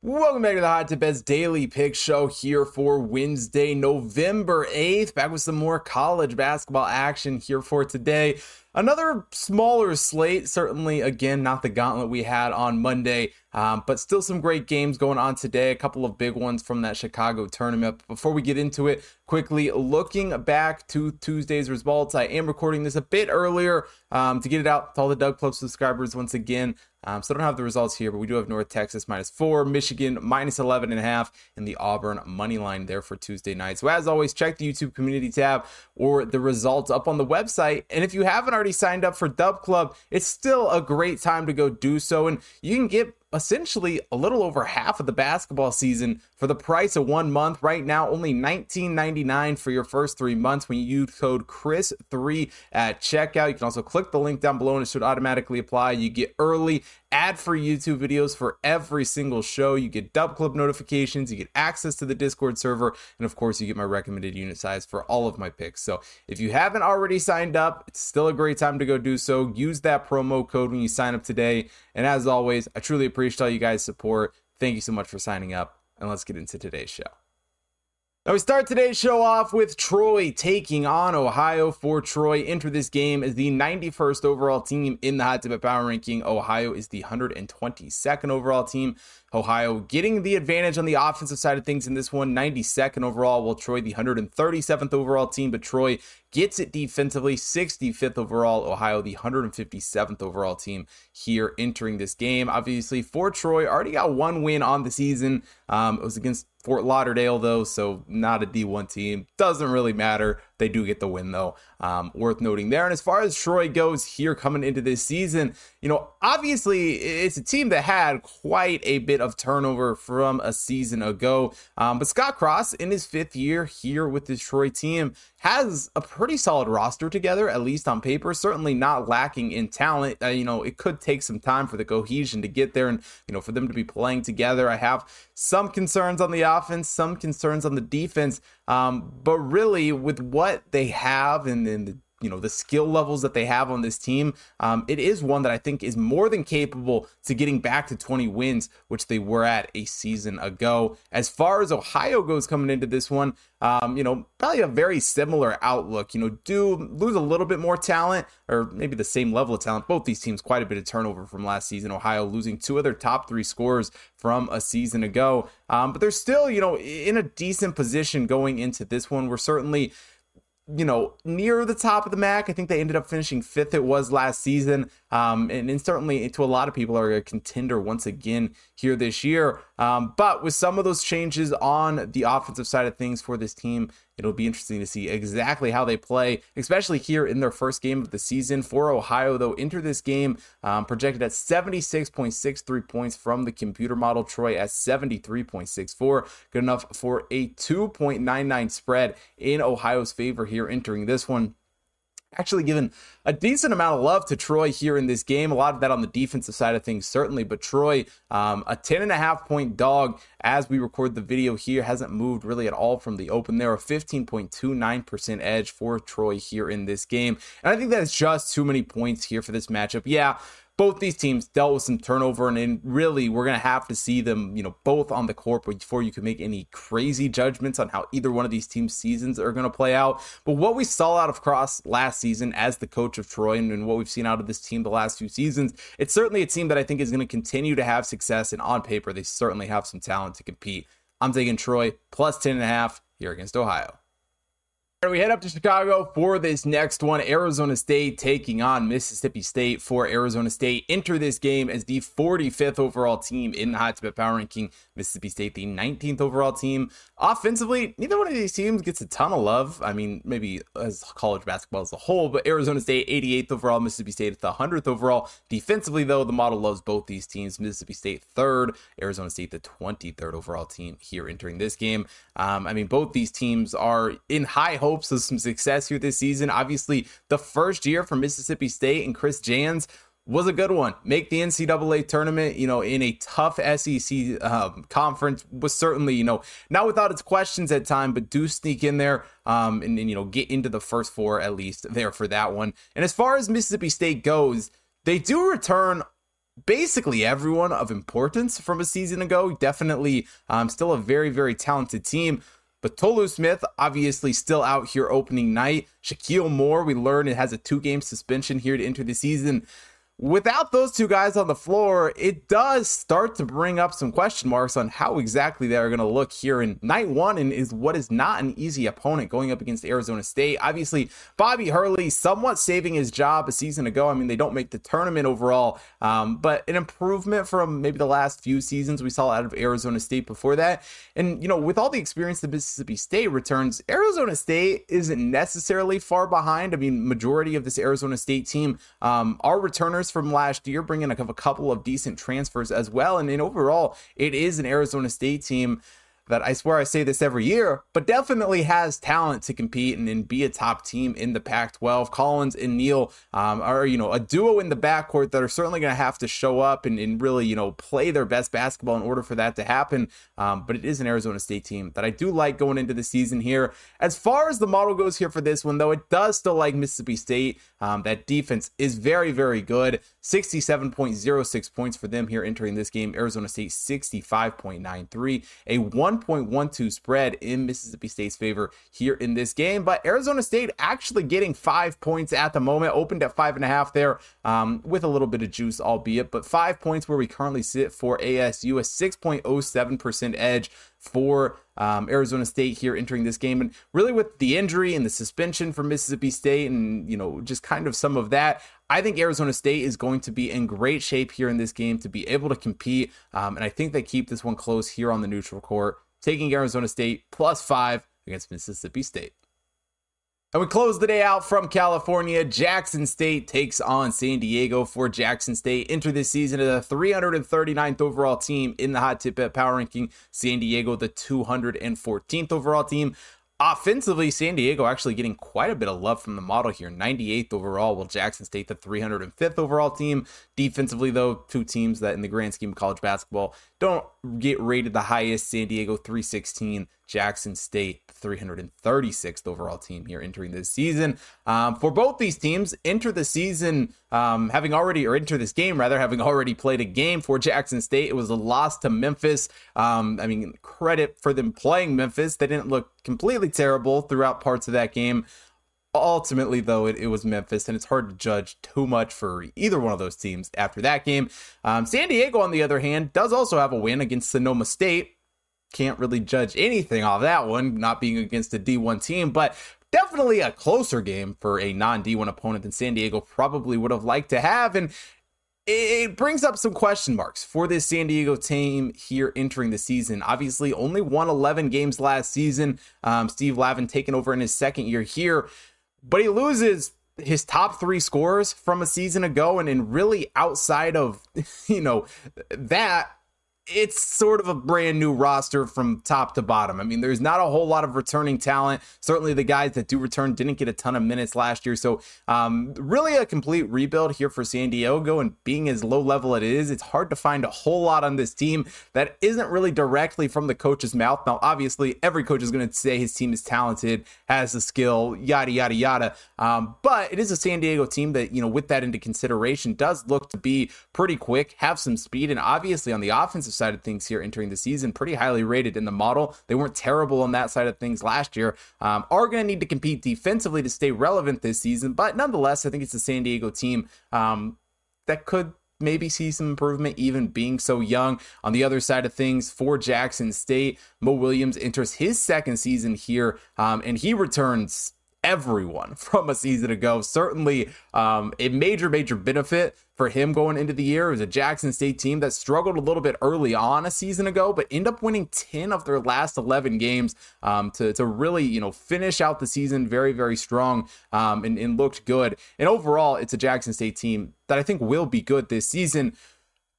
Welcome back to the Hot Tip Bets Daily Pick Show here for Wednesday, November 8th. Back with some more college basketball action here for today. Another smaller slate, certainly, again, not the gauntlet we had on Monday, um, but still some great games going on today. A couple of big ones from that Chicago tournament. Before we get into it, quickly looking back to Tuesday's results, I am recording this a bit earlier um, to get it out to all the Dub Club subscribers once again. Um, so I don't have the results here, but we do have North Texas minus four, Michigan minus 11 and a half, and the Auburn money line there for Tuesday night. So as always, check the YouTube community tab or the results up on the website. And if you haven't already signed up for Dub Club, it's still a great time to go do so. And you can get essentially a little over half of the basketball season for the price of one month. Right now, only $19.99 for your first three months when you use code CHRIS3 at checkout. You can also click the link down below and it should automatically apply. You get early ad free YouTube videos for every single show. You get Dub Club notifications, you get access to the Discord server, and of course, you get my recommended unit size for all of my picks. So if you haven't already signed up, it's still a great time to go do so. Use that promo code when you sign up today. And as always, I truly appreciate all you guys' support. Thank you so much for signing up, and let's get into today's show. Now we start today's show off with Troy taking on Ohio for Troy. Enter this game as the 91st overall team in the Hot Tip Power Ranking. Ohio is the 122nd overall team. Ohio getting the advantage on the offensive side of things in this one, 92nd overall, while Troy the 137th overall team, but Troy gets it defensively, 65th overall, Ohio the 157th overall team here entering this game. Obviously, for Troy, already got one win on the season. Um, it was against Fort Lauderdale, though, so not a D1 team. Doesn't really matter. They do get the win, though. Um, worth noting there. And as far as Troy goes here coming into this season, you know, obviously it's a team that had quite a bit of turnover from a season ago. Um, but Scott Cross, in his fifth year here with the Troy team, has a pretty solid roster together, at least on paper. Certainly not lacking in talent. Uh, you know, it could take some time for the cohesion to get there and, you know, for them to be playing together. I have some concerns on the offense, some concerns on the defense. Um, but really, with what they have and, then the you know the skill levels that they have on this team um, it is one that i think is more than capable to getting back to 20 wins which they were at a season ago. As far as ohio goes coming into this one um, you know probably a very similar outlook. You know do lose a little bit more talent or maybe the same level of talent. Both these teams quite a bit of turnover from last season. Ohio losing two of their top three scores from a season ago. Um, but they're still you know in a decent position going into this one. We're certainly you know, near the top of the MAC. I think they ended up finishing fifth. It was last season, um, and, and, certainly to a lot of people are a contender once again here this year. Um, but with some of those changes on the offensive side of things for this team, It'll be interesting to see exactly how they play, especially here in their first game of the season. For Ohio, though, enter this game um, projected at 76.63 points from the computer model. Troy at 73.64. Good enough for a 2.99 spread in Ohio's favor here entering this one actually given a decent amount of love to Troy here in this game. A lot of that on the defensive side of things, certainly. But Troy, um, a 10 and a half point dog as we record the video here, hasn't moved really at all from the open. There a 15.29% edge for Troy here in this game. And I think that's just too many points here for this matchup. Yeah, both these teams dealt with some turnover, and, really we're gonna have to see them, you know, both on the court before you can make any crazy judgments on how either one of these teams' seasons are gonna play out. But what we saw out of Cross last season as the coach of Troy, and, and what we've seen out of this team the last few seasons, it's certainly a team that I think is gonna continue to have success. And on paper, they certainly have some talent to compete. I'm taking Troy plus 10 and a half here against Ohio. We head up to Chicago for this next one. Arizona State taking on Mississippi State for Arizona State. Enter this game as the 45th overall team in the Hot Power Ranking. Mississippi State, the 19th overall team. Offensively, neither one of these teams gets a ton of love. I mean, maybe as college basketball as a whole, but Arizona State, 88th overall. Mississippi State at the 100th overall. Defensively, though, the model loves both these teams. Mississippi State, third. Arizona State, the 23rd overall team here entering this game. Um, I mean, both these teams are in high hope hopes of some success here this season. Obviously, the first year for Mississippi State and Chris Jans was a good one. Make the NCAA tournament, you know, in a tough SEC um, conference was certainly, you know, not without its questions at time, but do sneak in there um, and, and, you know, get into the first four at least there for that one. And as far as Mississippi State goes, they do return basically everyone of importance from a season ago. Definitely um, still a very, very talented team. But Tolu Smith, obviously still out here opening night. Shakeel Moore, we learned it has a two game suspension here to enter the season without those two guys on the floor, it does start to bring up some question marks on how exactly they're going to look here in night one and is what is not an easy opponent going up against Arizona State. Obviously, Bobby Hurley somewhat saving his job a season ago. I mean, they don't make the tournament overall, um, but an improvement from maybe the last few seasons we saw out of Arizona State before that. And, you know, with all the experience that Mississippi State returns, Arizona State isn't necessarily far behind. I mean, majority of this Arizona State team um, are returners from last year, bringing a couple of decent transfers as well. And in overall, it is an Arizona State team that I swear I say this every year, but definitely has talent to compete and, and be a top team in the Pac 12. Collins and Neal um, are, you know, a duo in the backcourt that are certainly going to have to show up and, and, really, you know, play their best basketball in order for that to happen. Um, but it is an Arizona State team that I do like going into the season here. As far as the model goes here for this one, though, it does still like Mississippi State. Um, that defense is very, very good. 67.06 points for them here entering this game. Arizona State 65.93. A 1 1.12 spread in Mississippi State's favor here in this game. But Arizona State actually getting five points at the moment, opened at five and a half there um, with a little bit of juice, albeit, but five points where we currently sit for ASU, a 6.07% edge for um, Arizona State here entering this game. And really, with the injury and the suspension for Mississippi State, and you know, just kind of some of that, I think Arizona State is going to be in great shape here in this game to be able to compete. Um, and I think they keep this one close here on the neutral court taking Arizona State plus five against Mississippi State. And we close the day out from California. Jackson State takes on San Diego for Jackson State. Enter this season as the 339th overall team in the Hot Tip Bet Power Ranking. San Diego, the 214th overall team. Offensively, San Diego actually getting quite a bit of love from the model here. 98th overall, while Jackson State, the 305th overall team. Defensively, though, two teams that in the grand scheme of college basketball don't get rated the highest. San Diego 316, Jackson State 336th overall team here entering this season. Um, for both these teams, enter the season um, having already, or enter this game rather, having already played a game for Jackson State. It was a loss to Memphis. Um, I mean, credit for them playing Memphis. They didn't look completely terrible throughout parts of that game. Ultimately, though, it, it was Memphis, and it's hard to judge too much for either one of those teams after that game. Um, San Diego, on the other hand, does also have a win against Sonoma State. Can't really judge anything off that one, not being against a D1 team, but definitely a closer game for a non D1 opponent than San Diego probably would have liked to have. And it brings up some question marks for this San Diego team here entering the season. Obviously, only won 11 games last season. Um, Steve Lavin taking over in his second year here but he loses his top three scores from a season ago and, and really outside of you know that it's sort of a brand new roster from top to bottom. I mean, there's not a whole lot of returning talent. Certainly, the guys that do return didn't get a ton of minutes last year. So, um, really a complete rebuild here for San Diego. And being as low level as it is, it's hard to find a whole lot on this team that isn't really directly from the coach's mouth. Now, obviously, every coach is going to say his team is talented, has the skill, yada, yada, yada. Um, but it is a San Diego team that, you know, with that into consideration, does look to be pretty quick, have some speed, and obviously on the offensive side of things here entering the season, pretty highly rated in the model. They weren't terrible on that side of things last year. Um, are going to need to compete defensively to stay relevant this season, but nonetheless, I think it's a San Diego team um, that could maybe see some improvement, even being so young. On the other side of things, for Jackson State, Mo Williams enters his second season here, um, and he returns everyone from a season ago. Certainly um, a major, major benefit for him going into the year. It was a Jackson State team that struggled a little bit early on a season ago, but end up winning 10 of their last 11 games um, to, to really, you know, finish out the season very, very strong um, and, and looked good. And overall, it's a Jackson State team that I think will be good this season.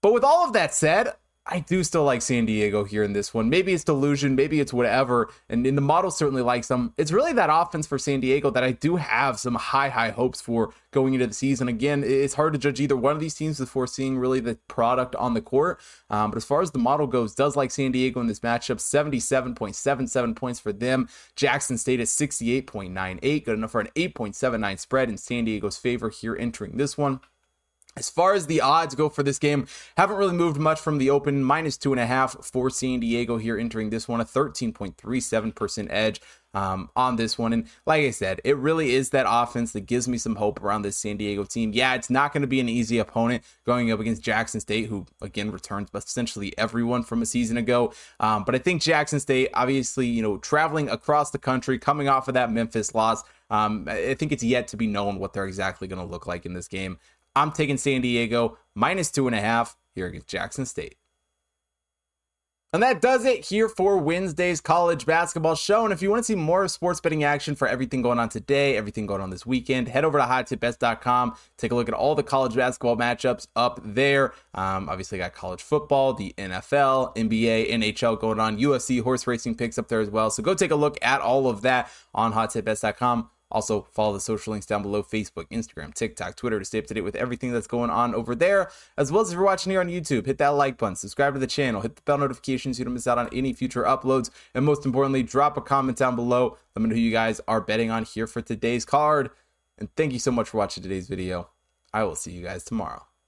But with all of that said, I do still like San Diego here in this one. Maybe it's delusion, maybe it's whatever. And in the model certainly likes them. It's really that offense for San Diego that I do have some high, high hopes for going into the season. Again, it's hard to judge either one of these teams before seeing really the product on the court. Um, but as far as the model goes, does like San Diego in this matchup. 77.77 points for them. Jackson State is 68.98, good enough for an 8.79 spread in San Diego's favor here entering this one. As far as the odds go for this game, haven't really moved much from the open. Minus two and a half for San Diego here entering this one, a 13.37% edge um, on this one. And like I said, it really is that offense that gives me some hope around this San Diego team. Yeah, it's not going to be an easy opponent going up against Jackson State, who again returns essentially everyone from a season ago. Um, but I think Jackson State, obviously, you know, traveling across the country, coming off of that Memphis loss. Um, I think it's yet to be known what they're exactly going to look like in this game. I'm taking San Diego minus two and a half here against Jackson State. And that does it here for Wednesday's college basketball show. And if you want to see more sports betting action for everything going on today, everything going on this weekend, head over to hottipbets.com. Take a look at all the college basketball matchups up there. Um, obviously, got college football, the NFL, NBA, NHL going on, UFC, horse racing picks up there as well. So go take a look at all of that on hottipbets.com. Also, follow the social links down below Facebook, Instagram, TikTok, Twitter to stay up to date with everything that's going on over there. As well as if you're watching here on YouTube, hit that like button, subscribe to the channel, hit the bell notifications so you don't miss out on any future uploads. And most importantly, drop a comment down below. Let me know who you guys are betting on here for today's card. And thank you so much for watching today's video. I will see you guys tomorrow.